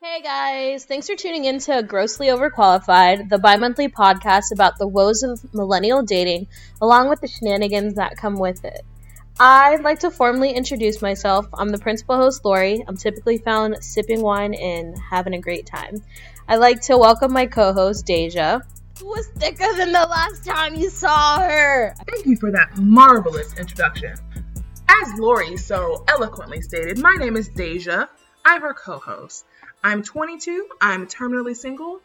Hey guys, thanks for tuning in to Grossly Overqualified, the bi monthly podcast about the woes of millennial dating, along with the shenanigans that come with it. I'd like to formally introduce myself. I'm the principal host, Lori. I'm typically found sipping wine and having a great time. I'd like to welcome my co host, Deja. Who was thicker than the last time you saw her? Thank you for that marvelous introduction. As Lori so eloquently stated, my name is Deja. I'm her co host. I'm 22, I'm terminally single.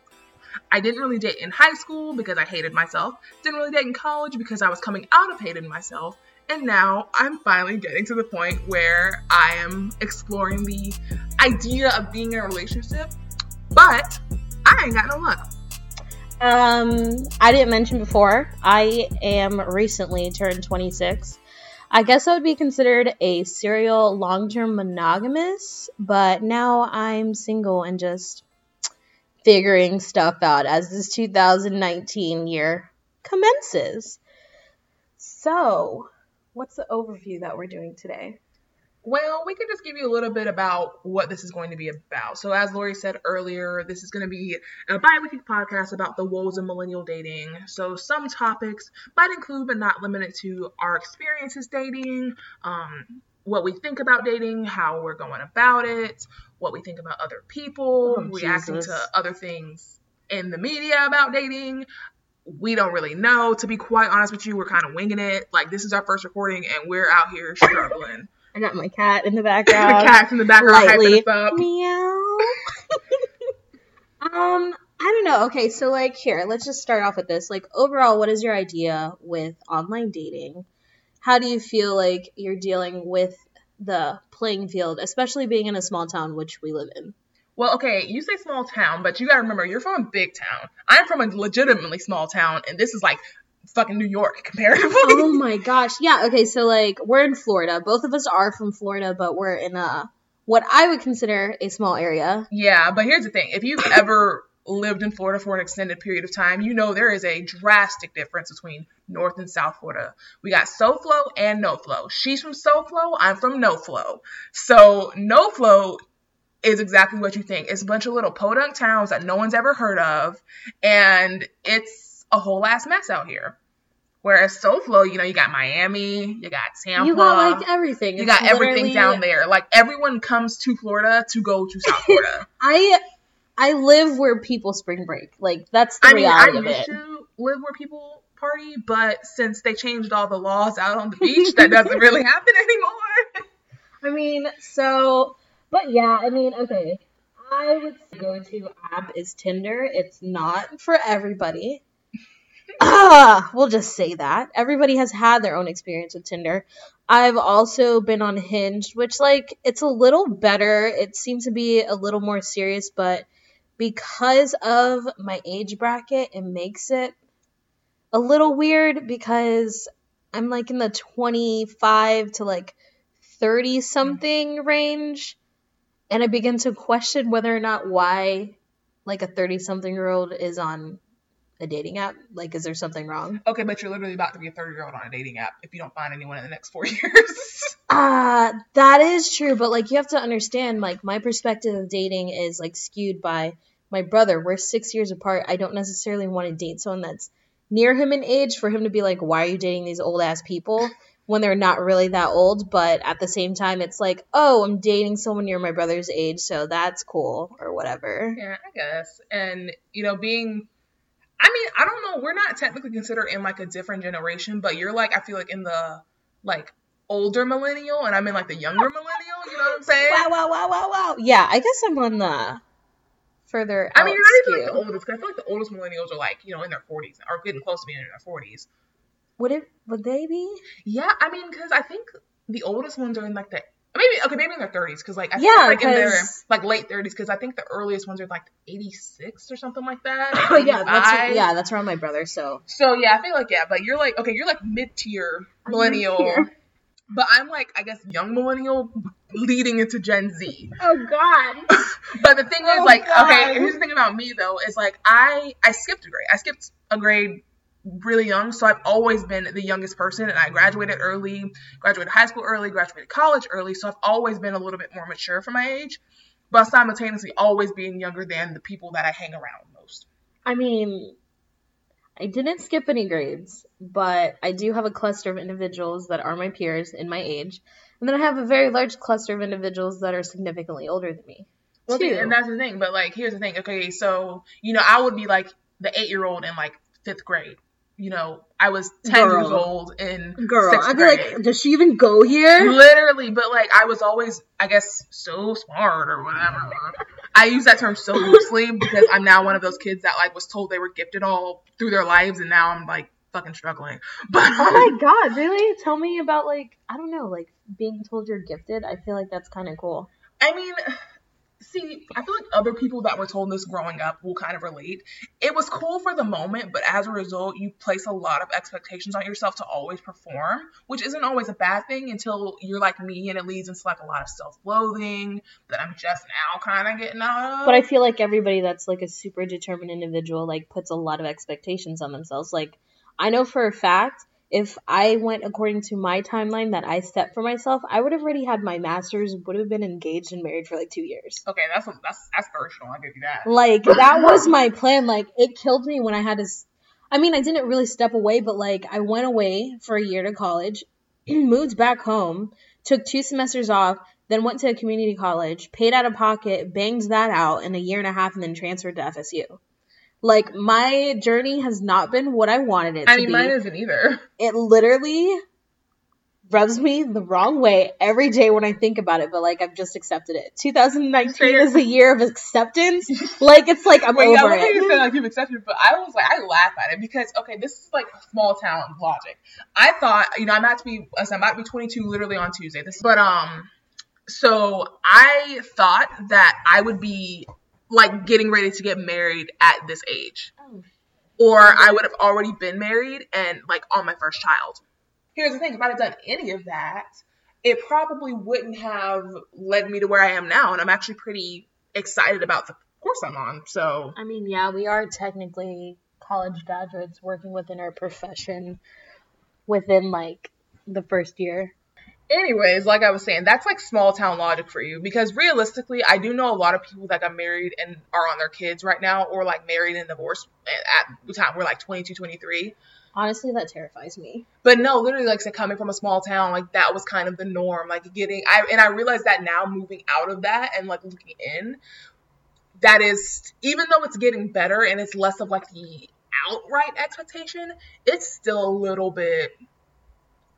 I didn't really date in high school because I hated myself, didn't really date in college because I was coming out of hating myself, and now I'm finally getting to the point where I am exploring the idea of being in a relationship, but I ain't got no luck. Um, I didn't mention before, I am recently turned 26. I guess I would be considered a serial long term monogamous, but now I'm single and just figuring stuff out as this 2019 year commences. So, what's the overview that we're doing today? Well, we can just give you a little bit about what this is going to be about. So, as Lori said earlier, this is going to be a bi weekly podcast about the woes of millennial dating. So, some topics might include, but not limited to, our experiences dating, um, what we think about dating, how we're going about it, what we think about other people, Oh, reacting Jesus. to other things in the media about dating. We don't really know. To be quite honest with you, we're kind of winging it. Like, this is our first recording, and we're out here struggling. I got my cat in the background. the cat's in the background lightly. hyping us up. Meow. um, I don't know. Okay, so like here, let's just start off with this. Like overall, what is your idea with online dating? How do you feel like you're dealing with the playing field, especially being in a small town which we live in? Well, okay, you say small town, but you gotta remember you're from a big town. I'm from a legitimately small town, and this is like fucking New York comparatively. oh my gosh. Yeah, okay, so like we're in Florida. Both of us are from Florida, but we're in a what I would consider a small area. yeah, but here's the thing: if you've ever lived in Florida for an extended period of time, you know there is a drastic difference between North and South Florida. We got SoFlo and No Flow. She's from SoFlo, I'm from No Flow. So No Flow is exactly what you think. It's a bunch of little podunk towns that no one's ever heard of, and it's a whole ass mess out here. Whereas SoFlo, you know, you got Miami, you got Tampa, You got like everything. you got everything down there. Like everyone comes to Florida to go to South Florida. I I live where people spring break. Like that's the I mean, I reality of used it. to live where people party, but since they changed all the laws out on the beach, that doesn't really happen anymore. I mean, so but yeah, I mean, okay. I would say go-to app is Tinder. It's not for everybody. Ah, we'll just say that. Everybody has had their own experience with Tinder. I've also been on Hinge, which like it's a little better. It seems to be a little more serious, but because of my age bracket, it makes it a little weird because I'm like in the 25 to like 30 something range and I begin to question whether or not why like a 30 something year old is on a dating app. Like is there something wrong? Okay, but you're literally about to be a 30 year old on a dating app if you don't find anyone in the next four years. Uh, that is true, but like you have to understand, like my perspective of dating is like skewed by my brother. We're six years apart. I don't necessarily want to date someone that's near him in age for him to be like, why are you dating these old ass people when they're not really that old? But at the same time, it's like, oh, I'm dating someone near my brother's age, so that's cool or whatever. yeah, I guess. And, you know, being. I mean, I don't know. We're not technically considered in like a different generation, but you're like, I feel like in the like older millennial, and I'm in like the younger millennial. You know what I'm saying? Wow, wow, wow, wow, wow. Yeah, I guess I'm on the further. I mean, you're not even like the oldest, because I feel like the oldest millennials are like, you know, in their 40s or getting close to being in their 40s. Would it? Would they be? Yeah, I mean, because I think the oldest ones are in like the maybe okay, maybe in their 30s, because like I think Yeah, it's, like in their like late 30s, because I think the earliest ones are like 86 or something like that. Oh yeah, that's 85. yeah, that's around my brother. So So yeah, I feel like yeah, but you're like okay, you're like mid tier millennial, mid-tier. but I'm like I guess young millennial leading into Gen Z. oh god, But the thing is, Oh, like, God. okay, here's the thing about me though, is like I I skipped a grade. I skipped a grade really young, so I've always been the youngest person, and I graduated early, graduated high school early, graduated college early, so I've always been a little bit more mature for my age. but simultaneously always being younger than the people that I hang around most. I mean, I didn't skip any grades, but I do have a cluster of individuals that are my peers in my age. And then I have a very large cluster of individuals that are significantly older than me. Well, see, too. and that's the thing. But like, here's the thing. Okay, so you know, I would be like the eight year old in like fifth grade. You know, I was ten Girl. years old in Girl, sixth I'd be grade. like, does she even go here? Literally, but like I was always, I guess, so smart or whatever. I use that term so loosely because I'm now one of those kids that like was told they were gifted all through their lives, and now I'm like fucking struggling. But Oh my um, god, really? Tell me about like I don't know, like being told you're gifted. I feel like that's kind of cool. I mean, see, I feel like other people that were told this growing up will kind of relate. It was cool for the moment, but as a result, you place a lot of expectations on yourself to always perform, which isn't always a bad thing until you're like me and it leads into like a lot of self-loathing that I'm just now kind of getting out of. But I feel like everybody that's like a super determined individual like puts a lot of expectations on themselves. Like I know for a fact if I went according to my timeline that I set for myself, I would have already had my masters, would have been engaged and married for like 2 years. okay, that's that's aspirational. I'll give you that. Like that was my plan. Like it killed me when I had to. I mean, I didn't really step away, but like I went away for a year to college, moved back home, took two semesters off, then went to a community college, paid out of pocket, banged that out in a year and a half, and then transferred to FSU. Like my journey has not been what I wanted it to be. I to mean, be. mine isn't either. it literally rubs me the wrong way every day when I think about it, but like I've just accepted it. 2019 is a year of acceptance. like it's like I'm Wait, yeah, over I you say it. like you've accepted, it, but I was like, I laugh at it because okay, this is like small town logic. I thought, you know, I'm about to be, I'm about to be 22 literally on Tuesday. This, but um, so I thought that I would be like getting ready to get married at this age, oh, or I would have already been married and like on my first child. Here's the thing: if I'd have done any of that, it probably wouldn't have led me to where I am now, and I'm actually pretty excited about the course I'm on. So I mean, yeah, we are technically college graduates working within our profession within like the first year. Anyways, like I was saying, that's like small town logic for you because realistically, I do know a lot of people that got married and are on their kids right now or like married and divorced at the time we're like 22, 23. Honestly, that terrifies me. But no, literally, like I said, coming from a small town, like that was kind of the norm. Like getting, I and I realized that now moving out of that and like looking in, that is even though it's getting better and it's less of like the outright expectation, it's still a little bit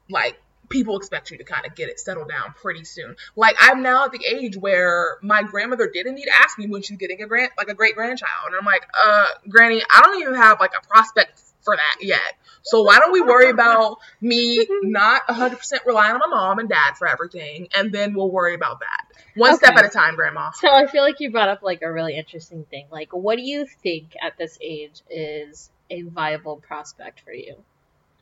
like people expect you to kind of get it settled down pretty soon. Like I'm now at the age where my grandmother didn't need to ask me when she's getting a grant like a great grandchild. And I'm like, uh, Granny, I don't even have like a prospect for that yet. So why don't we worry about me not 100% relying on my mom and dad for everything, and then we'll worry about that one step at a time, Grandma. So I feel like you brought up like a really interesting thing. Like, what do you think at this age is a viable prospect for you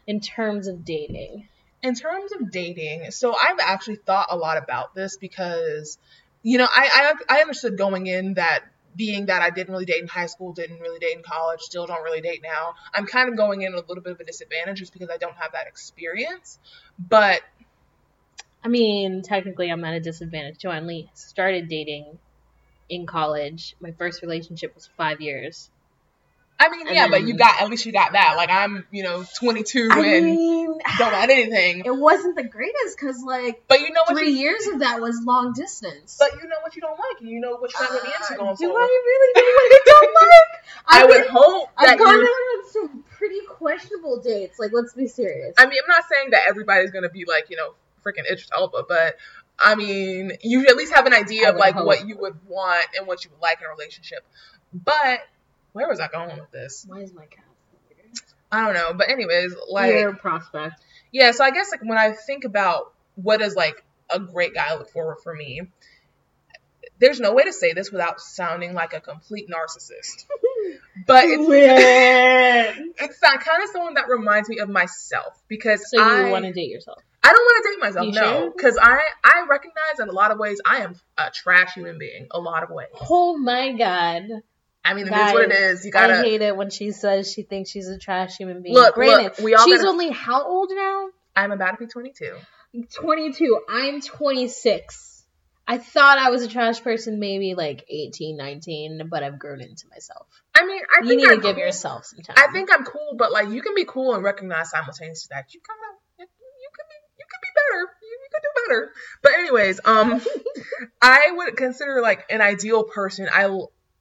in terms of dating? In terms of dating, so I've actually thought a lot about this because, you know, I, I I understood going in that being that I didn't really date in high school, didn't really date in college, still don't really date now. I'm kind of going in a little bit of a disadvantage just because I don't have that experience. But I mean, technically, I'm at a disadvantage too. I only started dating in college. My first relationship was five years. I mean, yeah, but you got at least you got that. Like I'm, you know, 22 I and mean, don't got anything. it wasn't the greatest because like But you know what? three You, years of that was long distance. but you know what you don't like, and you know what you're not going to be into going Uh, do forward. I really know what I don't like? I I've would hope that I've gone on some pretty questionable dates. Like, let's be serious. I mean, I'm not saying that everybody's gonna be like, you know, freaking Idris Elba, but I mean, you at least have an idea of like hope. what you would want and what you would like in a relationship. But where was I going with this? Why is my cat? I don't know. But anyways, like Your prospect. yeah, so I guess like when I think about what is like a great guy look forward for me, there's no way to say this without sounding like a complete narcissist. But it's it's kind of someone that reminds me of myself because So you I want to date yourself? I don't want to date myself, You no, because I I recognize in a lot of ways I am a trash human being. A lot of ways. Oh my god. I mean, it is what it Guys, is. You gotta I hate it when she says she thinks she's a trash human being. Look, Granted, look, we all she's gotta- only how old now? I'm about to be 22. 22. I'm 26. I thought I was a trash person maybe like 18, 19, but I've grown into myself. I mean, I you think need I'm to give cool. yourself some time. I think I'm cool, but like you can be cool and recognize simultaneously that you kind of you, you could be you could be better. You, you could do better. But anyways, um, I would consider like an ideal person. I,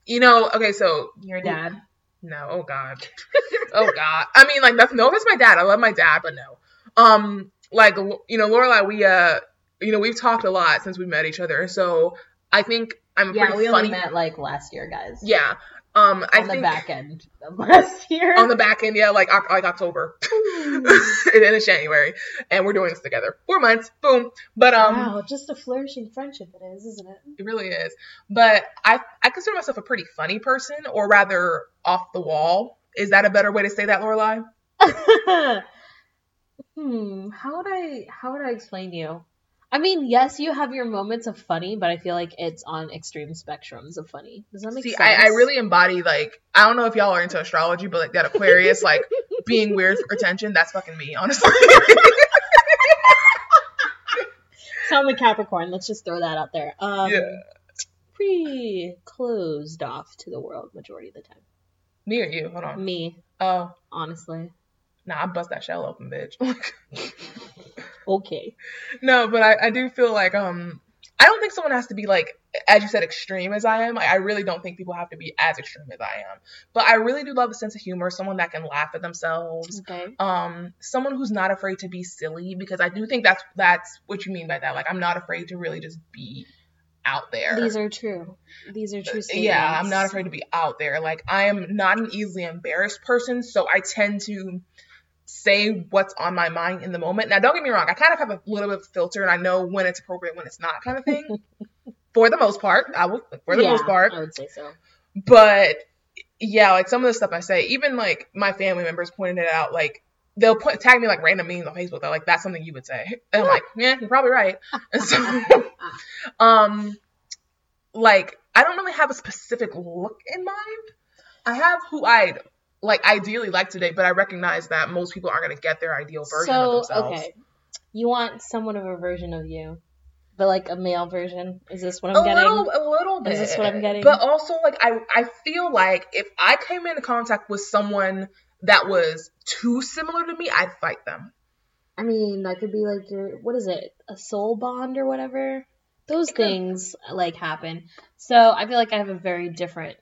you know, okay, so your dad. no, oh god, oh god. I mean, like that's no, that's my dad. I love my dad, but no. Um, like you know, Lorelai, we uh, you know, we've talked a lot since we met each other, so I think I'm a Yeah, pretty we funny. only met like last year, guys. Yeah. Um, I on the back end of last year. on the back end, yeah, like like October, and then it's January, and we're doing this together. Four months, boom. But um, wow, just a flourishing friendship it is, isn't it? it really is. But I I consider myself a pretty funny person, or rather off the wall. Is that a better way to say that, Lorelai? hmm. How would I how would I explain you? I mean, yes, you have your moments of funny, but I feel like it's on extreme spectrums of funny. Does that make See, sense? I, I really embody like I don't know if y'all are into astrology, but like that Aquarius, like being weird for attention. That's fucking me, honestly. Sound the Capricorn. Let's just throw that out there. Um, yeah. Pretty closed off to the world majority of the time. Me or you? Hold on. Me, Oh, honestly. Nah, I bust that shell open, bitch. Okay. No, but I, I do feel like um I don't think someone has to be like as you said extreme as I am. I, I really don't think people have to be as extreme as I am. But I really do love a sense of humor, someone that can laugh at themselves. Okay. Um, someone who's not afraid to be silly because I do think that's that's what you mean by that. Like I'm not afraid to really just be out there. These are true. These are true statements. yeah, I'm not afraid to be out there. Like I am not an easily embarrassed person, so I tend to say what's on my mind in the moment. Now, don't get me wrong, I kind of have a little bit of filter, and I know when it's appropriate, when it's not, kind of thing. for the most part, I will. For the Yeah, most part, I would say so. but yeah, like some of the stuff I say, even like my family members pointed it out, like. They'll put tag me like random memes on Facebook. They're like, "That's something you would say," and I'm like, "Yeah, you're probably right." And so, um, like I don't really have a specific look in mind. I have who I'd like ideally like today, but I recognize that most people aren't gonna get their ideal version of so themselves. okay, you want somewhat of a version of you, but like a male version. Is this what I'm getting? little, a little bit. Is this what I'm getting? But also, like, I, I feel like if I came into contact with someone that was too similar to me, I'd fight them. I mean, that could be like your what is it? A soul bond or whatever. Those It could. things like happen. So I feel like I have a very different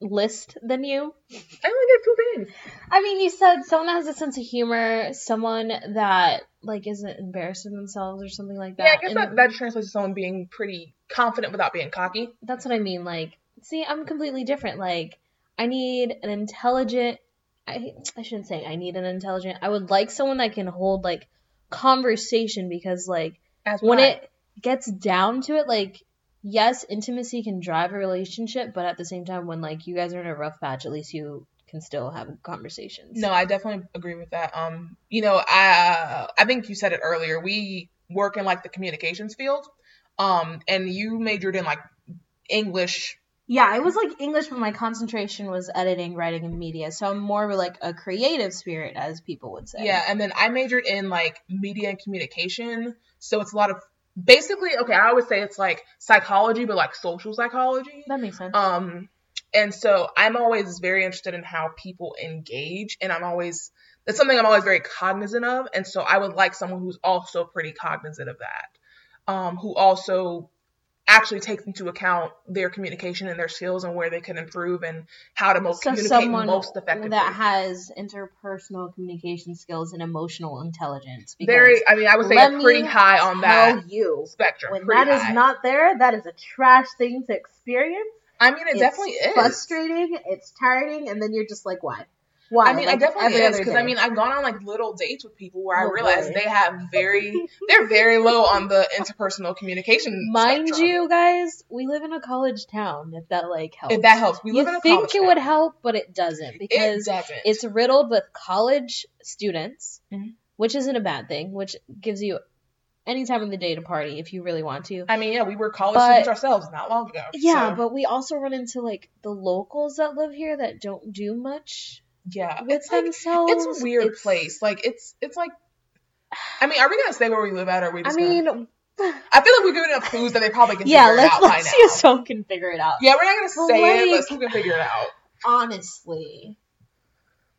list than you. I only get two things. I mean, you said someone that has a sense of humor, someone that like isn't embarrassed of themselves or something like that. Yeah, I guess And that, that translates to someone being pretty confident without being cocky. that's what I mean. Like, see, I'm completely different. Like, I need an intelligent. I I shouldn't say I need an intelligent. I would like someone that can hold like conversation because like As when why? it gets down to it, like yes, intimacy can drive a relationship, but at the same time, when like you guys are in a rough patch, at least you can still have conversations. No, I definitely agree with that. Um, you know, I I think you said it earlier. We work in like the communications field. Um, and you majored in like English. Yeah, it was like English, but my concentration was editing, writing, and media. So I'm more of like a creative spirit, as people would say. Yeah, and then I majored in like media and communication. So it's a lot of basically okay, I always say it's like psychology, but like social psychology. that makes sense. Um, and so I'm always very interested in how people engage, and I'm always that's something I'm always very cognizant of. And so I would like someone who's also pretty cognizant of that, um, who also actually takes into account their communication and their skills and where they can improve and how to most so communicate most effectively. that has interpersonal communication skills and emotional intelligence. because very, I mean, I would say I'm pretty high on that you, spectrum. when that is high. not there, that is a trash thing to experience. I mean, it It's definitely is. frustrating. It's tiring, and then you're just like, why? Why? I mean, Like, it definitely is because I mean, I've gone on like little dates with people where I Oh, realize boy. they have very, they're very low on the interpersonal communication. Mind spectrum. you, guys, we live in a college town. If that like helps, if that helps, we you live in a think it town. would help, but it doesn't It because doesn't. it's riddled with college students, Mhm. which isn't a bad thing. Which gives you any time of the day to party if you really want to. I mean, yeah, we were college But- students ourselves not long ago. Yeah, so, but we also run into like the locals that live here that don't do much yeah, with it's like it's a weird It's- place. Like it's it's like, I mean, are we gonna say where we live at, or are we I just? gonna- mean, I feel like we're giving enough clues that they probably can yeah, figure let's it out by let's now. see if someone can figure it out. Yeah, we're not gonna say it, Like- but who can figure it out? Honestly,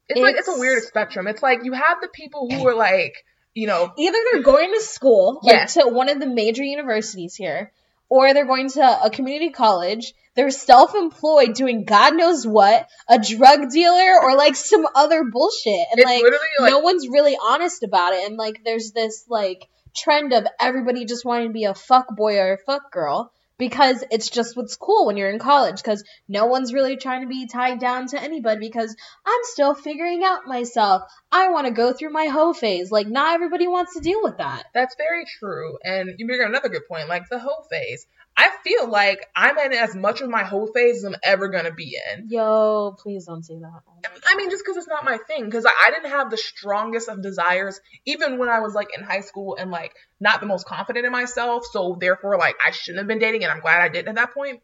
It's, like it's a weird spectrum. It's like you have the people who are like, you know, either they're going to school, like Yes. to one of the major universities here, or they're going to a community college. They're self-employed, doing God knows what, a drug dealer, or like some other bullshit, and like like no one's really honest about it. And like there's this like trend of everybody just wanting to be a fuck boy or a fuck girl because it's just what's cool when you're in college because no one's really trying to be tied down to anybody because I'm still figuring out myself. I want to go through my hoe phase. Like not everybody wants to deal with that. That's very true. And you bring up another good point, like the hoe phase. I feel like I'm in as much of my hoe phase as I'm ever gonna be in. Yo, please don't say that. Oh I mean, just because it's not my thing, because I, I didn't have the strongest of desires, even when I was like in high school and like not the most confident in myself. So therefore, like I shouldn't have been dating, and I'm glad I didn't at that point.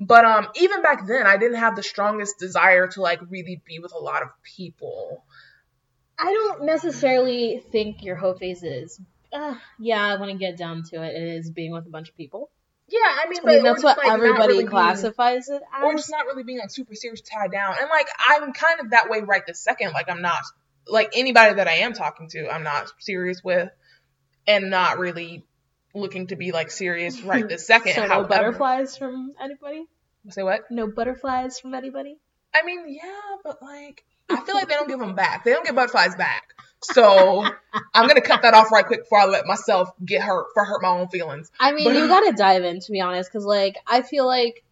But um, even back then, I didn't have the strongest desire to like really be with a lot of people. I don't necessarily think your hoe phase is. Uh, yeah, when I get down to it, it is being with a bunch of people. Yeah, I mean, I mean, that's what like, everybody really being- classifies it as. or just not really being like super serious tied down. And like I'm kind of that way right this second. Like I'm not like anybody that I am talking to, I'm not serious with, and not really looking to be like serious right this second. so no butterflies from anybody. Say what? No butterflies from anybody. I mean, yeah, but like I feel like they don't give them back. They don't get butterflies back. So I'm gonna cut that off right quick before I let myself get hurt for hurt my own feelings. I mean, But- you gotta dive in to be honest, because like I feel like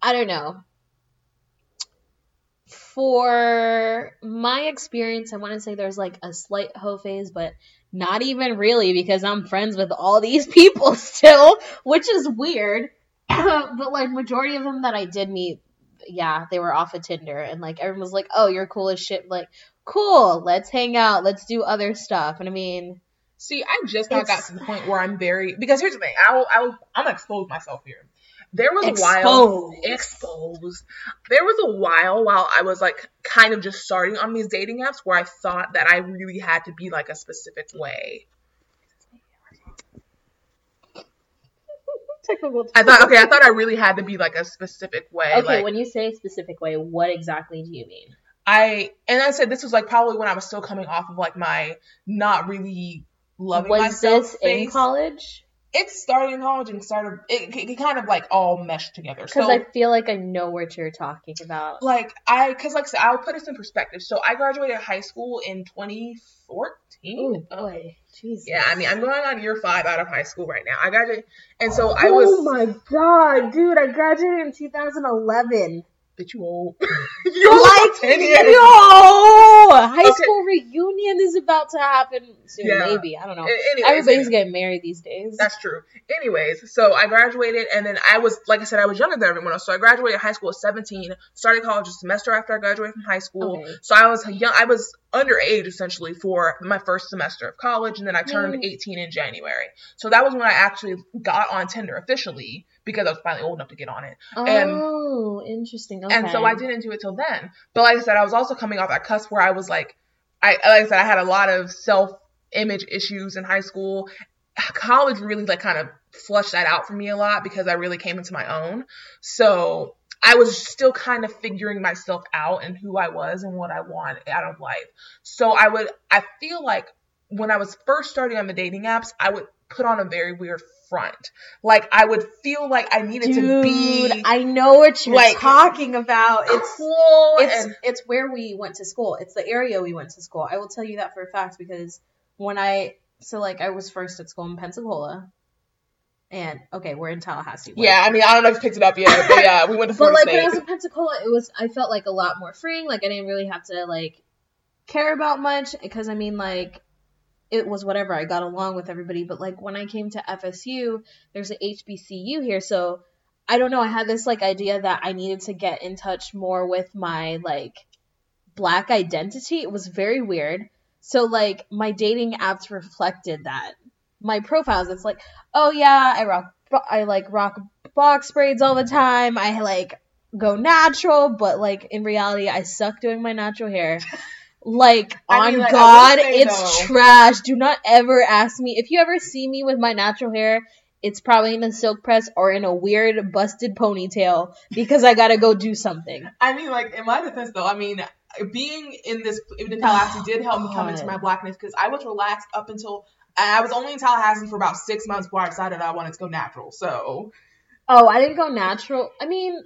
I don't know. For my experience, I want to say there's like a slight hoe phase, but not even really because I'm friends with all these people still, which is weird. but like majority of them that I did meet, yeah, they were off of Tinder, and like everyone was like, "Oh, you're cool as shit." Like, cool, let's hang out, let's do other stuff. And I mean, See, I just now got to the point where I'm very because here's the thing. I will, I will, I'm gonna expose myself here. There was a while Exposed. exposed. There was a while while I was like kind of just starting on these dating apps where I thought that I really had to be like a specific way. technical. I thought okay, I thought I really had to be like a specific way. Okay, like, when you say specific way, what exactly do you mean? I and I said this was like probably when I was still coming off of like my not really loving Was myself this in college? It starting in college and started it, it, it kind of like all meshed together. Because So I feel like I know what you're talking about. like I because like I said, I'll put this in perspective. So I graduated high school in 2014. Ooh boy, Jesus. Yeah, I mean I'm going on year five out of high school right now. I graduated, and so I oh was. Oh my god, dude! I graduated in 2011. Bitch, you old. you Like, 10 years. yo, high Okay. school reunion is about to happen soon. Yeah. Maybe I don't know. Anyways, Everybody's yeah. getting married these days. That's true. Anyways, so I graduated, and then I was, like I said, I was younger than everyone else. So I graduated high school at 17, started college a semester after I graduated from high school. Okay. So I was young. I was underage essentially for my first semester of college, and then I turned Mm. 18 in January. So that was when I actually got on Tinder officially because I was finally old enough to get on it. and- oh, interesting. Okay. And so I didn't do it till then. But like I said, I was also coming off that cusp where I was like, I like I said, I had a lot of self image issues in high school. College really like kind of flushed that out for me a lot because I really came into my own. So I was still kind of figuring myself out and who I was and what I want out of life. So I would I feel like when I was first starting on the dating apps, I would put on a very weird front. Like I would feel like I needed Dude, to be I know what you're like, talking about. It's cool it's and it's where we went to school. It's the area we went to school. I will tell you that for a fact because when I so like I was first at school in Pensacola, and okay, we're in Tallahassee. Yeah, I mean, I don't know if you picked it up yet, but yeah, we went to but like when I was in Pensacola, it was I felt like a lot more freeing. Like I didn't really have to like care about much because I mean like it was whatever. I got along with everybody. But like when I came to FSU, there's an HBCU here, so I don't know. I had this like idea that I needed to get in touch more with my like black identity. It was very weird. So like my dating apps reflected that. My profiles, it's like, oh yeah, I rock, I like rock box braids all the time. I like go natural, but like in reality, I suck doing my natural hair. Like I on mean, like, God, say, it's though- trash. Do not ever ask me if you ever see me with my natural hair. it's probably in a silk press or in a weird busted ponytail because I gotta go do something. I mean, like in my defense, though, I mean, being in this in Tallahassee did help me come into my blackness because I was relaxed up until I was only in Tallahassee for about six months before I decided I wanted to go natural. So, oh, I didn't go natural. I mean,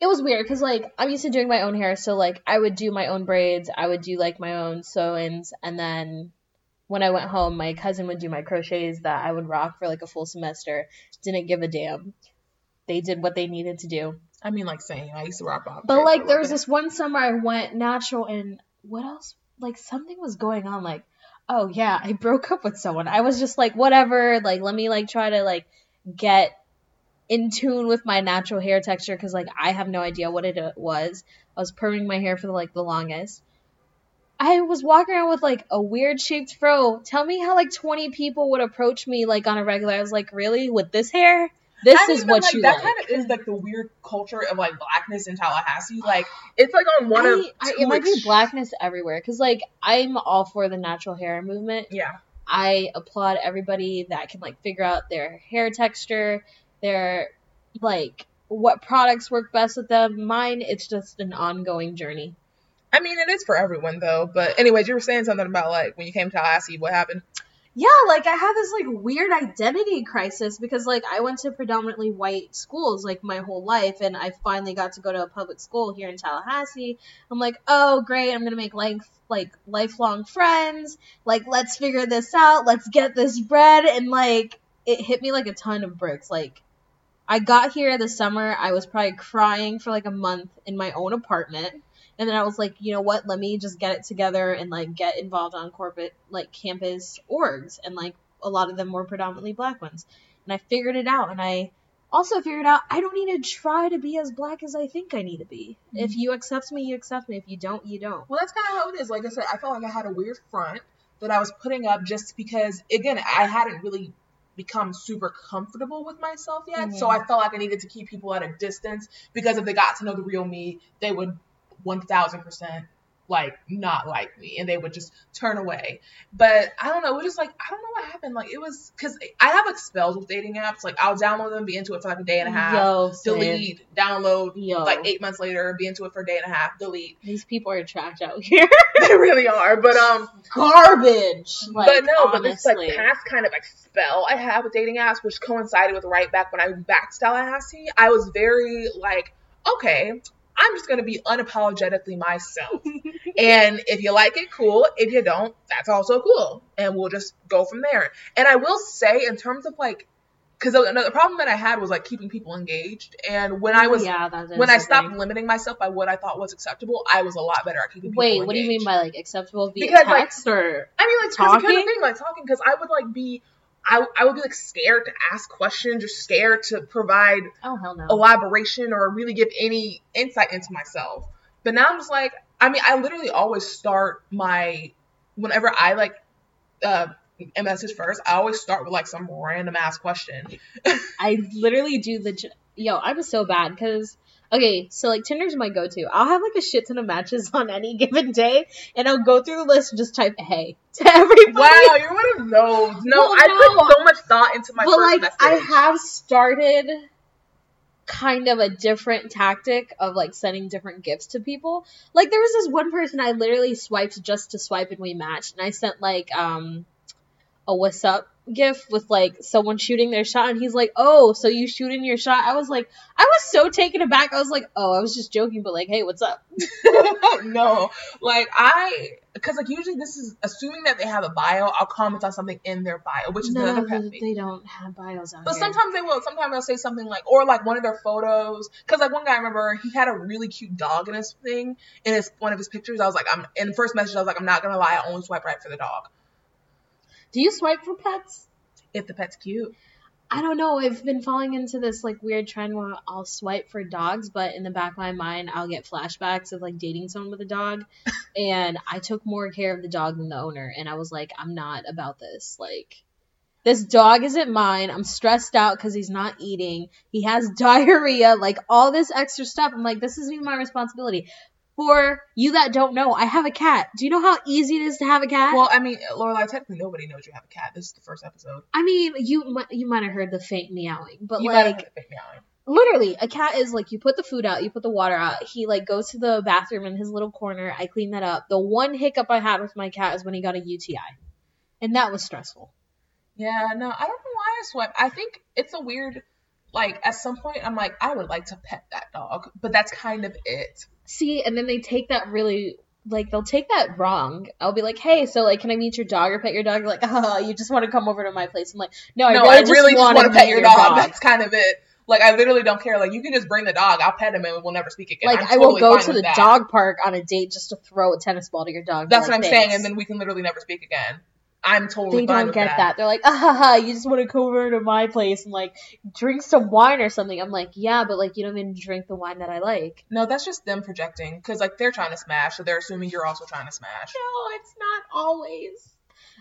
it was weird because like I'm used to doing my own hair, so like I would do my own braids, I would do like my own sew-ins, and then when I went home, my cousin would do my crochets that I would rock for like a full semester. Didn't give a damn. They did what they needed to do. I mean, like saying I used to rock off. But like there was this one summer I went natural, and what else? Like something was going on. Like, oh yeah, I broke up with someone. I was just like, whatever. Like, let me like try to like get in tune with my natural hair texture because like I have no idea what it uh, was. I was perming my hair for like the longest. I was walking around with like a weird shaped fro. Tell me how like 20 people would approach me like on a regular. I was like, really? With this hair? This is what like, you that like. kind of is like the weird culture of like blackness in Tallahassee. Like it's like on one I, of I, it might be blackness everywhere because like I'm all for the natural hair movement. Yeah. I applaud everybody that can like figure out their hair texture, their like what products work best with them. Mine, it's just an ongoing journey. I mean, it is for everyone though. But anyways, you were saying something about like when you came to Tallahassee, what happened? Yeah, like I had this like weird identity crisis because like I went to predominantly white schools like my whole life, and I finally got to go to a public school here in Tallahassee. I'm like, oh great, I'm gonna make life like lifelong friends. Like let's figure this out. Let's get this bread, and like it hit me like a ton of bricks. Like I got here this summer, I was probably crying for like a month in my own apartment and then I was like, you know what? Let me just get it together and like get involved on corporate like campus orgs, and like a lot of them were predominantly black ones. And I figured it out, and I also figured out I don't need to try to be as black as I think I need to be. Mm-hmm. If you accept me, you accept me. If you don't, you don't. Well, that's kind of how it is. Like I said, I felt like I had a weird front that I was putting up just because, again, I hadn't really become super comfortable with myself yet. Mm-hmm. So I felt like I needed to keep people at a distance because if they got to know the real me, they would 1000% like not like me and they would just turn away. But I don't know, it was just like I don't know what happened. Like it was because I have like spells with dating apps. Like I'll download them, be into it for like a day and a half, Yo, delete, download, Yo. like eight months later, be into it for a day and a half, delete. These people are trash out here. they really are. But um garbage. Like, but no, honestly. but this like past kind of like spell I have with dating apps, which coincided with right back when I was back to Tallahassee, I was very like, okay, I'm just gonna be unapologetically myself. and if you like it, cool. If you don't, that's also cool. And we'll just go from there. And I will say, in terms of like, because another problem that I had was like keeping people engaged. And when I oh, was, yeah, when I stopped thing. limiting myself by what I thought was acceptable, I was a lot better at keeping people. Wait, engaged. what do you mean by like acceptable via because, text like, or? I mean, like talking. Thing, like talking, because I would like be I, I would be like scared to ask questions or scared to provide oh, hell no. elaboration or really give any insight into myself. But now I'm just like, I mean, I literally always start my, whenever I like, uh, a message first, I always start with like some random ass question. I literally do the, yo, I'm so bad because Okay, so like Tinder's my go-to. I'll have like a shit ton of matches on any given day, and I'll go through the list and just type "hey" to everybody. Wow, you're one of those. No, well, I no. put so much thought into my. But like, message. I have started kind of a different tactic of like sending different gifts to people. Like there was this one person I literally swiped just to swipe and we matched, and I sent like um a "what's up" gif with like someone shooting their shot and he's like, "Oh, so you shooting your shot?" I was like, I was so taken aback. I was like, "Oh, I was just joking, but like, hey, what's up?" no, like I because like usually this is assuming that they have a bio. I'll comment on something in their bio, which is no, another pet They don't have bios on. But here. sometimes they will. Sometimes they'll say something like, or like one of their photos. Because like one guy, I remember he had a really cute dog in his thing in his one of his pictures. I was like, I'm in the first message. I was like, I'm not gonna lie, I only swipe right for the dog. Do you swipe for pets? If the pet's cute. I don't know. I've been falling into this like weird trend where I'll swipe for dogs, but in the back of my mind, I'll get flashbacks of like dating someone with a dog. and I took more care of the dog than the owner. And I was like, I'm not about this. Like, this dog isn't mine. I'm stressed out because he's not eating. He has diarrhea, like all this extra stuff. I'm like, this isn't even my responsibility. For you that don't know, I have a cat. Do you know how easy it is to have a cat? Well, I mean, Lorelai, technically nobody knows you have a cat. This is the first episode. I mean, you you might have heard the faint meowing, but you like heard it fake meowing. literally, a cat is like you put the food out, you put the water out. He like goes to the bathroom in his little corner. I clean that up. The one hiccup I had with my cat is when he got a UTI, and that was stressful. Yeah, no, I don't know why I swept. I think it's a weird. Like at some point, I'm like, I would like to pet that dog, but that's kind of it. See, and then they take that really like they'll take that wrong. I'll be like, hey, so like, can I meet your dog or pet your dog? They're like, oh, you just want to come over to my place. I'm like, no, I no, really I just really want to pet your dog. That's kind of it. Like I literally don't care. Like you can just bring the dog. I'll pet him and we'll never speak again. Like I'm I will go to the that. dog park on a date just to throw a tennis ball to your dog. That's what I'm like, saying, and then we can literally never speak again. I'm totally they don't get that. that. They're like, ah, ha, ha, you just want to come over to my place and like drink some wine or something. I'm like, yeah, but like you don't even drink the wine that I like. No, that's just them projecting because like they're trying to smash, so they're assuming you're also trying to smash. No, it's not always.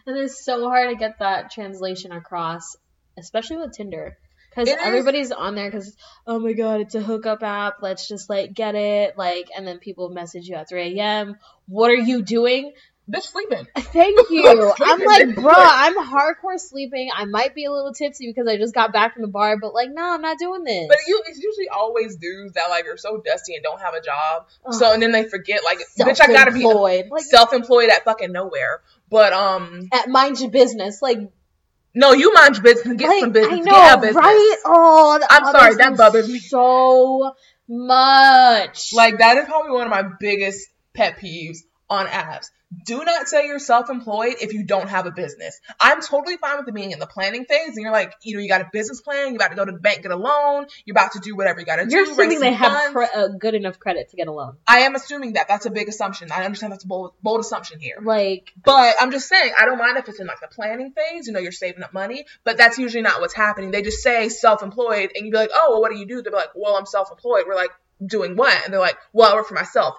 And it's so hard to get that translation across, especially with Tinder. Because It is. everybody's on there because, oh my god, it's a hookup app. Let's just like get it. Like, and then people message you at 3 a.m. What are you doing? Bitch sleeping. Thank you. I'm like, bruh, I'm hardcore sleeping. I might be a little tipsy because I just got back from the bar, but like, no, I'm not doing this. But you, it's usually always dudes that like are so dusty and don't have a job. So and then they forget like, bitch, I gotta be Self-employed. Like, self-employed at fucking nowhere. But um, at mind your business. Like, no, you mind your business. Get like, some business. I know, business. right? Oh, I'm sorry, that bothers me. so much. Like that is probably one of my biggest pet peeves on apps. Do not say you're self-employed if you don't have a business. I'm totally fine with it being in the planning phase, and you're like, you know, you got a business plan, you're about to go to the bank get a loan, you're about to do whatever you got to do. you're assuming they have cre- a good enough credit to get a loan. I am assuming that. That's a big assumption. I understand that's a bold, bold assumption here. Like, But I'm just saying, I don't mind if it's in like the planning phase, you know, you're saving up money, but that's usually not what's happening. They just say self-employed, and you'd be like, oh, well, what do you do? They're like, well, I'm self-employed. We're like, doing what? And they're like, well, I work for myself.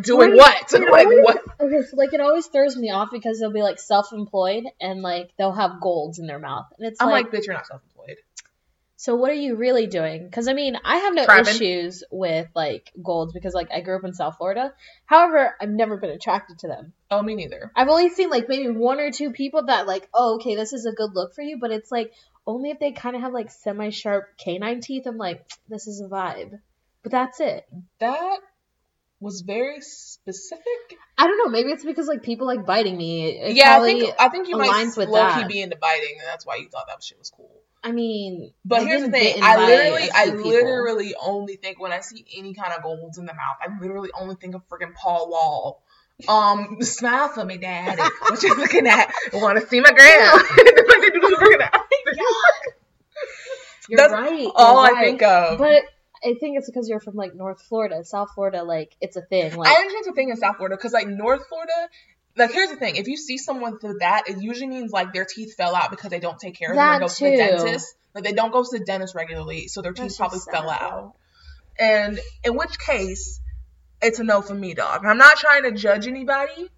Doing Right. what? Like always- what? okay, so like it always throws me off because they'll be like self-employed and like they'll have golds in their mouth, and it's I'm like, like, bitch, you're not self-employed. so what are you really doing? Because I mean, I have no Trapping. issues with like golds because like I grew up in South Florida. However, I've never been attracted to them. Oh, me neither. I've only seen like maybe one or two people that like, oh, okay, this is a good look for you, but it's like only if they kind of have like semi-sharp canine teeth. I'm like, this is a vibe, but that's it. That was very specific. I don't know. Maybe it's because like people like biting me. It yeah, I think I think you might with low key be into biting, and that's why you thought that shit was cool. I mean, But I've here's the thing: I literally, I people. literally only think when I see any kind of golds in the mouth, I literally only think of freaking Paul Wall. Um, smile for me, daddy. What you looking at? I Want to see my gram? Like they do this freaking ass. You're That's right. you're all I think of. But I think it's because you're from like North Florida, South Florida. Like it's a thing. Like I understand the thing in South Florida because like North Florida, like here's the thing: if you see someone with that, it usually means like their teeth fell out because they don't take care of them and go to the too. dentist. Like they don't go to the dentist regularly, so their that's teeth probably fell out. And in which case, it's a no for me, dog. I'm not trying to judge anybody,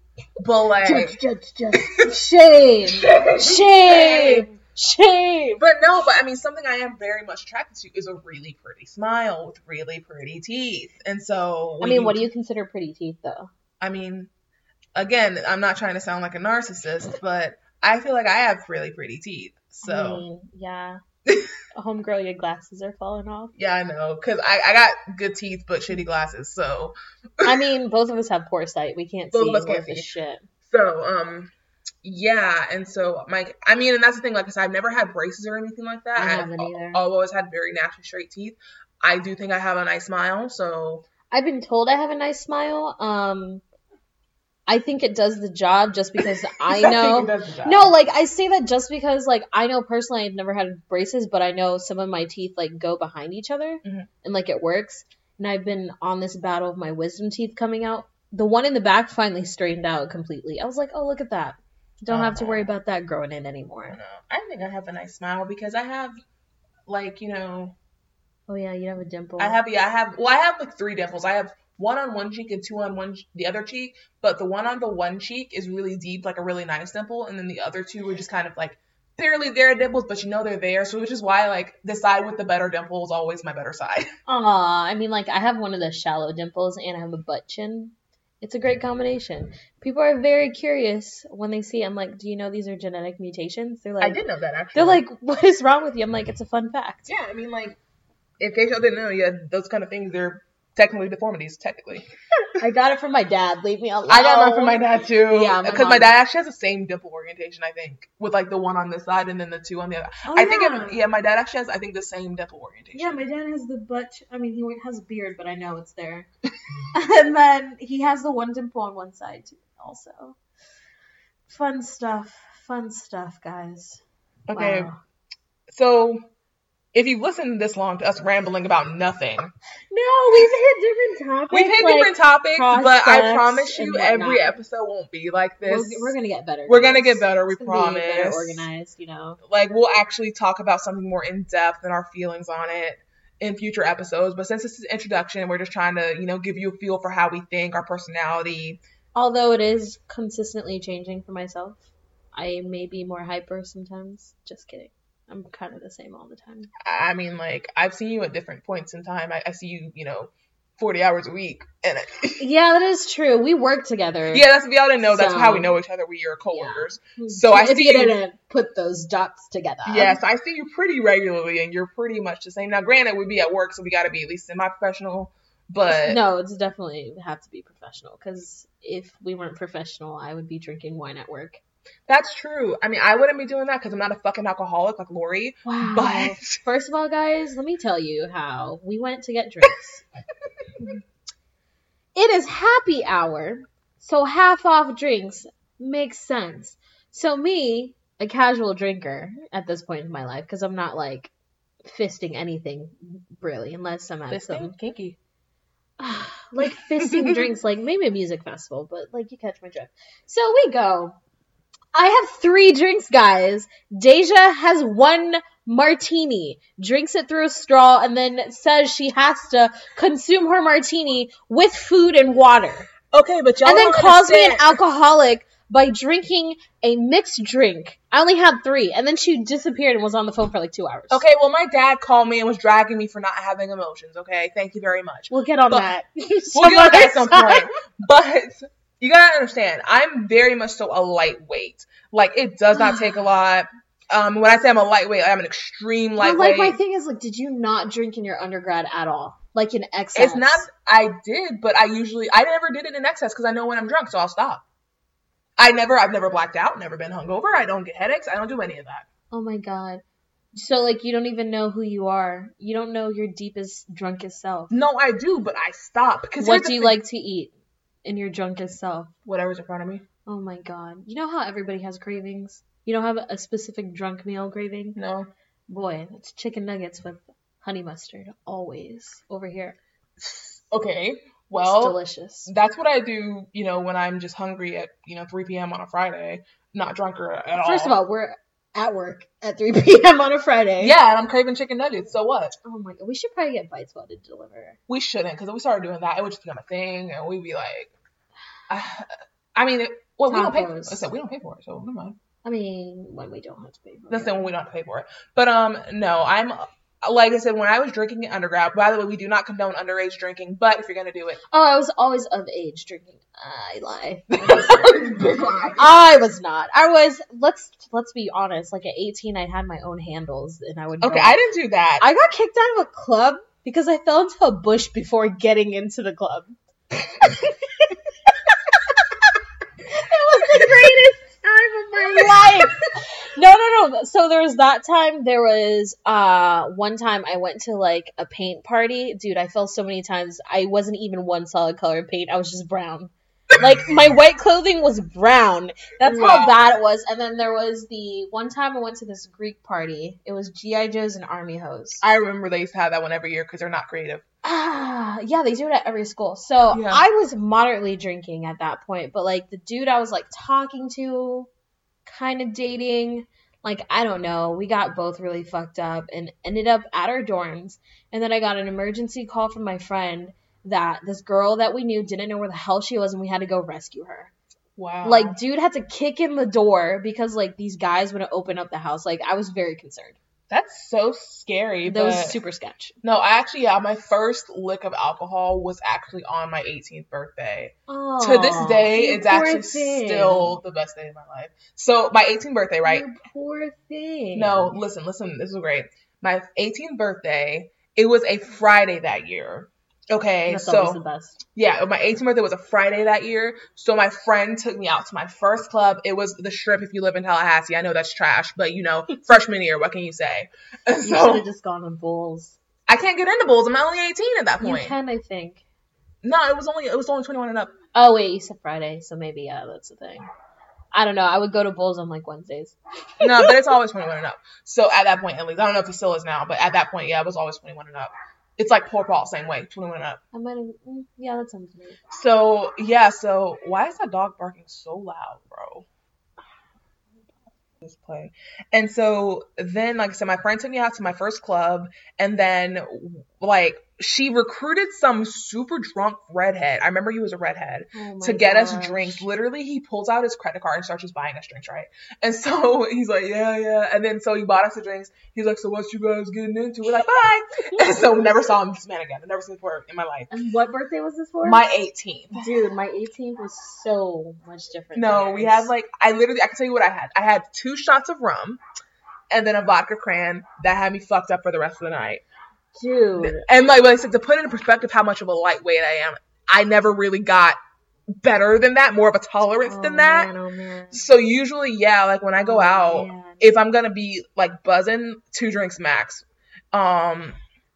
but like, Judge, judge, judge. Shame, shame, shame. But no, but I mean, something I am very much attracted to is a really pretty smile with really pretty teeth. And so, I mean, what do you consider pretty teeth though? I mean, again, I'm not trying to sound like a narcissist, but I feel like I have really pretty teeth. I So mean, yeah. Homegirl, your glasses are falling off. yeah, I know, cause I, I got good teeth but shitty glasses. So I mean, both of us have poor sight. We can't Both see of us can't see. shit. so um. Yeah, and so my, I mean, and that's the thing. Like I said, I've never had braces or anything like that. I I've either. I've always had very natural straight teeth. I do think I have a nice smile, so I've been told I have a nice smile. Um, I think it does the job just because I know. No, like I say that just because like I know personally I've never had braces, but I know some of my teeth like go behind each other Mhm. and like it works. And I've been on this battle of my wisdom teeth coming out. The one in the back finally straightened out completely. I was like, oh look at that. Don't have to worry um, about that growing in anymore. No, I think I have a nice smile because I have, like, you know, Oh yeah, you have a dimple. I have, yeah, I have, well, I have like three dimples. I have one on one cheek and two on one the other cheek, but the one on the one cheek is really deep, like a really nice dimple, and then the other two are just kind of like barely there dimples, but you know they're there. So which is why like the side with the better dimple is always my better side. Aw, I mean, like I have one of the shallow dimples and I have a butt chin. It's a great combination. People are very curious when they see. it. I'm like, do you know these are genetic mutations? They're like, I did know that actually. They're like, what is wrong with you? I'm like, it's a fun fact. yeah, I mean like, in case y'all didn't know, yeah, those kind of things they're technically deformities, technically. I got it from my dad. Leave me alone. I got mine from my dad too. Yeah, because my mom. dad actually has the same dimple orientation, I think, with like the one on this side and then the two on the other. Oh, I think, yeah. it, yeah, my dad actually has, I think, the same dimple orientation. Yeah, my dad has the butt. I mean, he has a beard, but I know it's there. and then he has the one dimple on one side too, also. Fun stuff. Fun stuff, guys. Okay, Wow. so if you've listened this long to us rambling about nothing, No, we've hit different topics. we've hit like, different topics, but I promise you, every episode won't be like this. We're, we're gonna get better. We're gonna get better, we be better promise. organized, you know. like we'll actually talk about something more in depth and our feelings on it in future episodes. But since this is introduction, we're just trying to, you know, give you a feel for how we think, our personality. Although it is consistently changing for myself, I may be more hyper sometimes. Just kidding. I'm kind of the same all the time. I mean, like I've seen you at different points in time. I, I see you, you know, forty hours a week, and Yeah, that is true. We work together. yeah, that's if y'all didn't know. That's how we know each other. We are coworkers. Yeah. Hmm. So I see you didn't put those dots together. Yes, I see you pretty regularly, and you're pretty much the same. Now, granted, we'd be at work, so we got to be at least semi-professional. But No, it's definitely have to be professional because if we weren't professional, I would be drinking wine at work. That's true. I mean, I wouldn't be doing that because I'm not a fucking alcoholic like Lori. Wow. But First of all, guys, let me tell you how we went to get drinks. it is happy hour, so half off drinks makes sense. So me, a casual drinker at this point in my life, because I'm not like fisting anything really, unless I'm at some kinky. like fisting drinks, like maybe a music festival, but like you catch my drift. So we go. I have three drinks, guys. Deja has one martini, drinks it through a straw, and then says she has to consume her martini with food and water. Okay, but y'all and then calls me an alcoholic by drinking a mixed drink. I only had three, and then she disappeared and was on the phone for like two hours. Okay, well, my dad called me and was dragging me for not having emotions. Okay, thank you very much. We'll get on But- that. We'll get on that at some point. But you gotta understand, I'm very much so a lightweight. Like it does not take a lot. Um, when I say I'm a lightweight, I'm an extreme But lightweight. like my thing is like, did you not drink in your undergrad at all? Like in excess? it's not. I did, but I usually I never did it in excess because I know when I'm drunk, so I'll stop. I never, I've never blacked out, never been hungover. I don't get headaches. I don't do any of that. Oh my god. So like you don't even know who you are. You don't know your deepest, drunkest self. No, I do, but I stop because What do you like to eat in your drunkest self? Whatever's in front of me. Oh my god. You know how everybody has cravings? You don't have a specific drunk meal craving? No. Boy, it's chicken nuggets with honey mustard always over here. Okay. it's Well, delicious. that's what I do. You know, when I'm just hungry at you know 3 p.m. on a Friday, not drunk or at all. First of all, we're at work at 3 p.m. on a Friday. yeah, and I'm craving chicken nuggets. So what? Oh my god. We should probably get Bites Well to deliver. We shouldn't, because if we started doing that, it would just become a thing, and we'd be like, I mean, it, well, we don't pay. For it. I said we don't pay for it, so never mind. I mean, when we don't have to pay for That's it. the when we don't have to pay for it. But um, no, I'm like I said when I was drinking in undergrad. By the way, we do not condone underage drinking, but if you're gonna do it, Oh, I was always of age drinking. I lie. I was not. I was. Let's let's be honest. Like at 18, I had my own handles, and I would. okay, go- I didn't do that. I got kicked out of a club because I fell into a bush before getting into the club. it was the greatest time of my life. No, no, no. So there was that time. There was uh one time I went to like a paint party. Dude, I fell so many times. I wasn't even one solid color of paint. I was just brown. Like my white clothing was brown. That's Wow. how bad it was. And then there was the one time I went to this Greek party. It was GI Joes and Army Hoes. I remember they used to have that one every year because they're not creative. Ah, yeah, they do it at every school. So Yeah. I was moderately drinking at that point, but like the dude I was like talking to, kind of dating, like I don't know, we got both really fucked up and ended up at our dorms. And then I got an emergency call from my friend that this girl that we knew didn't know where the hell she was and we had to go rescue her. Wow. Like, dude had to kick in the door because like these guys wouldn't open up the house. Like, I was very concerned. That's so scary. That was super sketch. No, I actually, yeah, my first lick of alcohol was actually on my 18th birthday. to this day, it's actually thing. still the best day of my life. So, my 18th birthday, right? You poor thing. No, listen, listen, this is great. My 18th birthday, it was a Friday that year. Okay, That's always the so best. yeah, my 18th birthday was a Friday that year. So my friend took me out to my first club. It was the Strip. If you live in Tallahassee, I know that's trash, but you know, freshman year, what can you say? You should have just gone on Bulls. I can't get into Bulls. I'm only 18 at that point. You can, I think. No, it was only it was only 21 and up. Oh wait, you said Friday, so maybe yeah, that's the thing. I don't know. I would go to Bulls on like Wednesdays. No, but it's always 21 and up. So at that point, at least, I don't know if it still is now, but at that point, yeah, it was always 21 and up. It's like Paul Paul, same way, 21 and up. I might have. mm, Yeah, that sounds right. So yeah, so why is that dog barking so loud, bro? Just play. And so then, like I said, my friend took me out to my first club, and then like she recruited some super drunk redhead. I remember he was a redhead Oh to get us drinks. Literally, he pulls out his credit card and starts just buying us drinks, right? And so he's like, yeah, yeah. And then so he bought us the drinks. He's like, so what you guys getting into? We're like, bye. And so never saw him this man again. I never seen him before in my life. And what birthday was this for? My 18th. dude, my 18th was so much different. No, we had like I literally I can tell you what I had. I had two shots of rum and then a vodka cran that had me fucked up for the rest of the night. Dude. And like, like I said, to put it in perspective how much of a lightweight I am, I never really got better than that, more of a tolerance Oh, than that. Man, oh man. So usually, yeah, like when I go Oh, out, man. if I'm gonna be like buzzing, two drinks max. Um,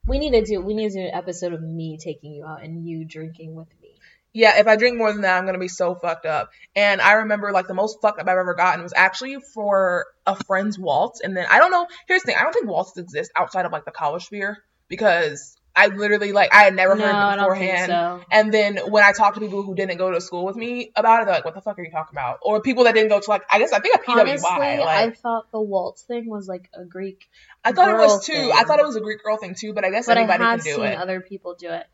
we need to do. We need to do an episode of me taking you out and you drinking with me. yeah, if I drink more than that, I'm gonna be so fucked up. And I remember like the most fucked up I've ever gotten was actually for a friend's waltz. And then I don't know. Here's the thing: I don't think waltzes exist outside of like the college sphere because I literally like I had never no, heard beforehand. so. And then when I talked to people who didn't go to school with me about it, they're like, "What the fuck are you talking about?" Or people that didn't go to like I guess I think a PWI. Honestly, I thought the waltz thing was like a Greek, I thought it was too. thing. I thought it was a Greek girl thing too, but I guess but I have can do seen it. other people do it.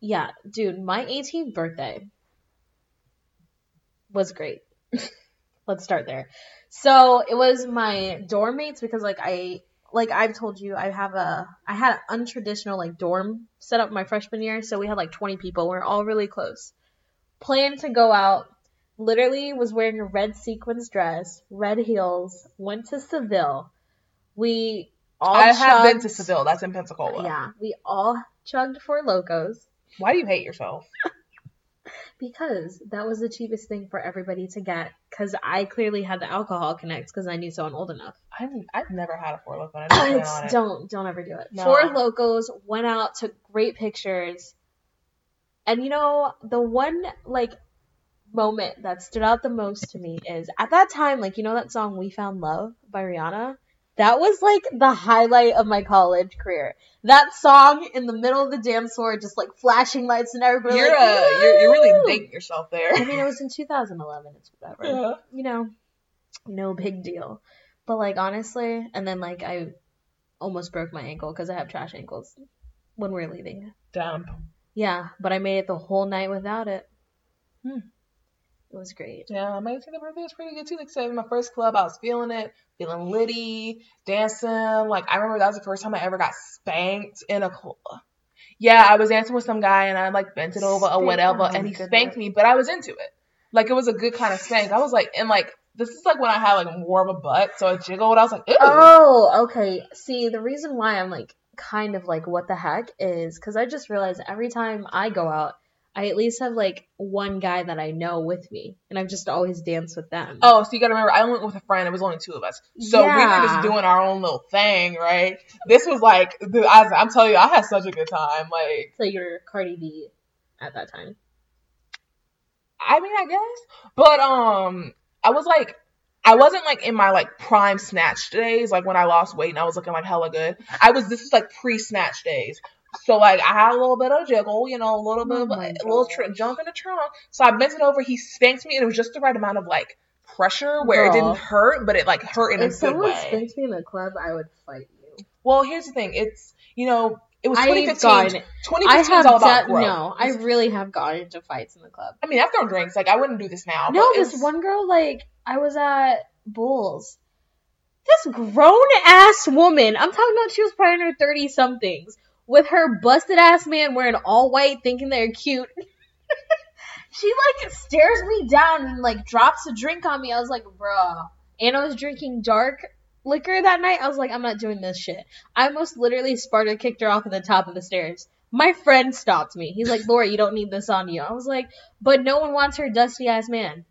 Yeah, dude, my 18th birthday was great. Let's start there. So it was my dorm mates because like I like I've told you I have a I had an untraditional like dorm set up my freshman year, so we had like 20 people. We're all really close. Planned to go out. Literally was wearing a red sequins dress, red heels. Went to Seville. We all I have been to Seville. That's in Pensacola. Yeah, we all chugged Four Lokos Why do you hate yourself? because that was the cheapest thing for everybody to get. Because I clearly had the alcohol connect because I knew someone old enough. I've, I've never had a Four Loko. I don't plan on don't don't ever do it. No. Four Lokos went out, took great pictures, and you know the one like moment that stood out the most to me is at that time, like you know that song "We Found Love" by Rihanna. That was like the highlight of my college career. That song in the middle of the dance floor, just like flashing lights and everybody. You're like, uh, you're, you're really dating yourself there. I mean, it was in 2011. It's whatever. Yeah. You know, no big deal. But like honestly, and then like I almost broke my ankle because I have trash ankles when we are leaving. Damn. Yeah, but I made it the whole night without it. Hmm. It was great. Yeah, my 18th birthday was pretty good too. Like I said, my first club, I was feeling it, feeling litty, dancing. Like I remember that was the first time I ever got spanked in a club. Yeah, I was dancing with some guy and I like bent it over or whatever, oh, and he spanked me, but I was into it. Like it was a good kind of spank. I was like, and like this is like when I had like more of a butt, so it jiggled. I was like, ew. Oh, okay. See, the reason why I'm like kind of like what the heck is because I just realized every time I go out, I at least have like one guy that I know with me, and I've just always danced with them. Oh, so you gotta remember, I went with a friend. It was only two of us, so we were just doing our own little thing, right? This was like, the- I, I'm telling you, I had such a good time. Like, So you're Cardi B at that time. I mean, I guess, but um, I was like, I wasn't like in my like prime snatch days, like when I lost weight and I was looking like hella good. I was. This is like pre snatch days. So like I had a little bit of jiggle, you know, a little bit Oh of a little tr- jump in the trunk. So I bent it over. He spanked me, and it was just the right amount of like pressure where it didn't hurt, but it like hurt in a good way. If someone spanked me in the club, I would fight you. Well, here's the thing. It's you know It was I've 2015. gotten- 2015 I all about de- growth. no, I really have gotten into fights in the club. I mean, I've thrown drinks. Like I wouldn't do this now. No, but this it's- one girl, like, I was at Bulls. This grown ass woman, I'm talking about she was probably in her 30 somethings, with her busted ass man wearing all white, thinking they're cute. she, like, stares me down and, like, drops a drink on me. I was like, bruh. And I was drinking dark liquor that night. I was like, I'm not doing this shit. I almost literally Sparta kicked her off at the top of the stairs. My friend stopped me. He's like, Laura, you don't need this on you. I was like, but no one wants her dusty ass man.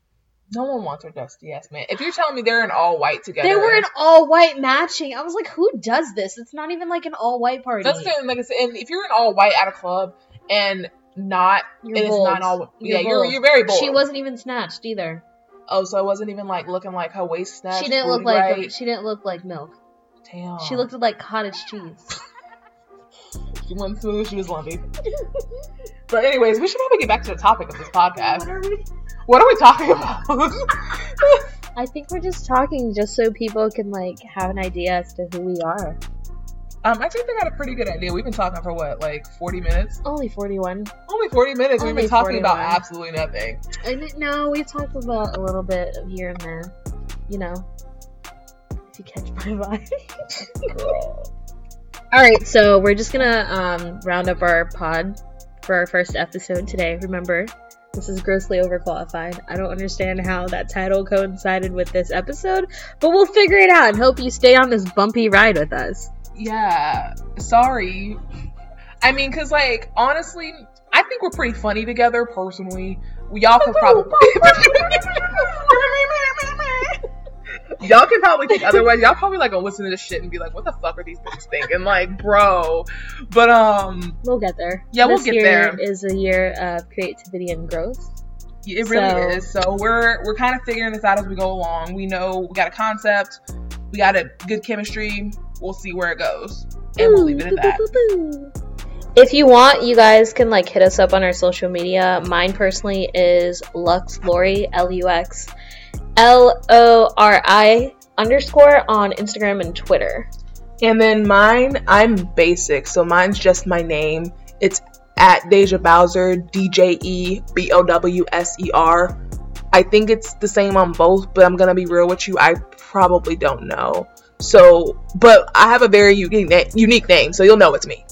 No one wants her dusty ass man. If you're telling me they're in all white together, They were in all white matching. I was like, who does this? It's not even like an all white party. That's the thing, like I said, and if you're in all white at a club and not, You're it's not all, You're yeah, you're you're very bold. She wasn't even snatched either. Oh, so it wasn't even like looking like her waist snatched. she didn't look like right. she didn't look like milk. Damn. She looked like cottage cheese. She wasn't smooth. She was lumpy. but anyways, we should probably get back to the topic of this podcast. are we? What are we talking about? I think we're just talking just so people can like have an idea as to who we are. um, I think they got a pretty good idea. We've been talking for what, like 40 minutes? Only forty one. Only 40 minutes. We've been talking about absolutely nothing. I didn't know we talked about a little bit of here and there. You know, if you catch my vibe. All right, so we're just gonna um, round up our pod for our first episode today. Remember, this is grossly overqualified. I don't understand how that title coincided with this episode, but we'll figure it out and hope you stay on this bumpy ride with us. Yeah, sorry. I mean, cause like honestly, I think we're pretty funny together. Personally, we y'all could probably y'all can probably think otherwise. Y'all probably like gonna listen to this shit and be like, "What the fuck are these bitches thinking?" Like, bro. But um, We'll get there. Yeah, we'll get year there. Is a year of creativity and growth. it really So- is. So we're we're kind of figuring this out as we go along. We know we got a concept, we got a good chemistry. We'll see where it goes, and we'll leave it at that. If you want, you guys can like hit us up on our social media. Mine personally is Lux Lori L U X L O R I underscore on Instagram and Twitter. And then mine, I'm basic, so mine's just my name. It's at Deja Bowser, D J E B O W S E R. I think it's the same on both, but I'm gonna be real with you, I probably don't know. So, but I have a very unique na- unique name, so you'll know it's me.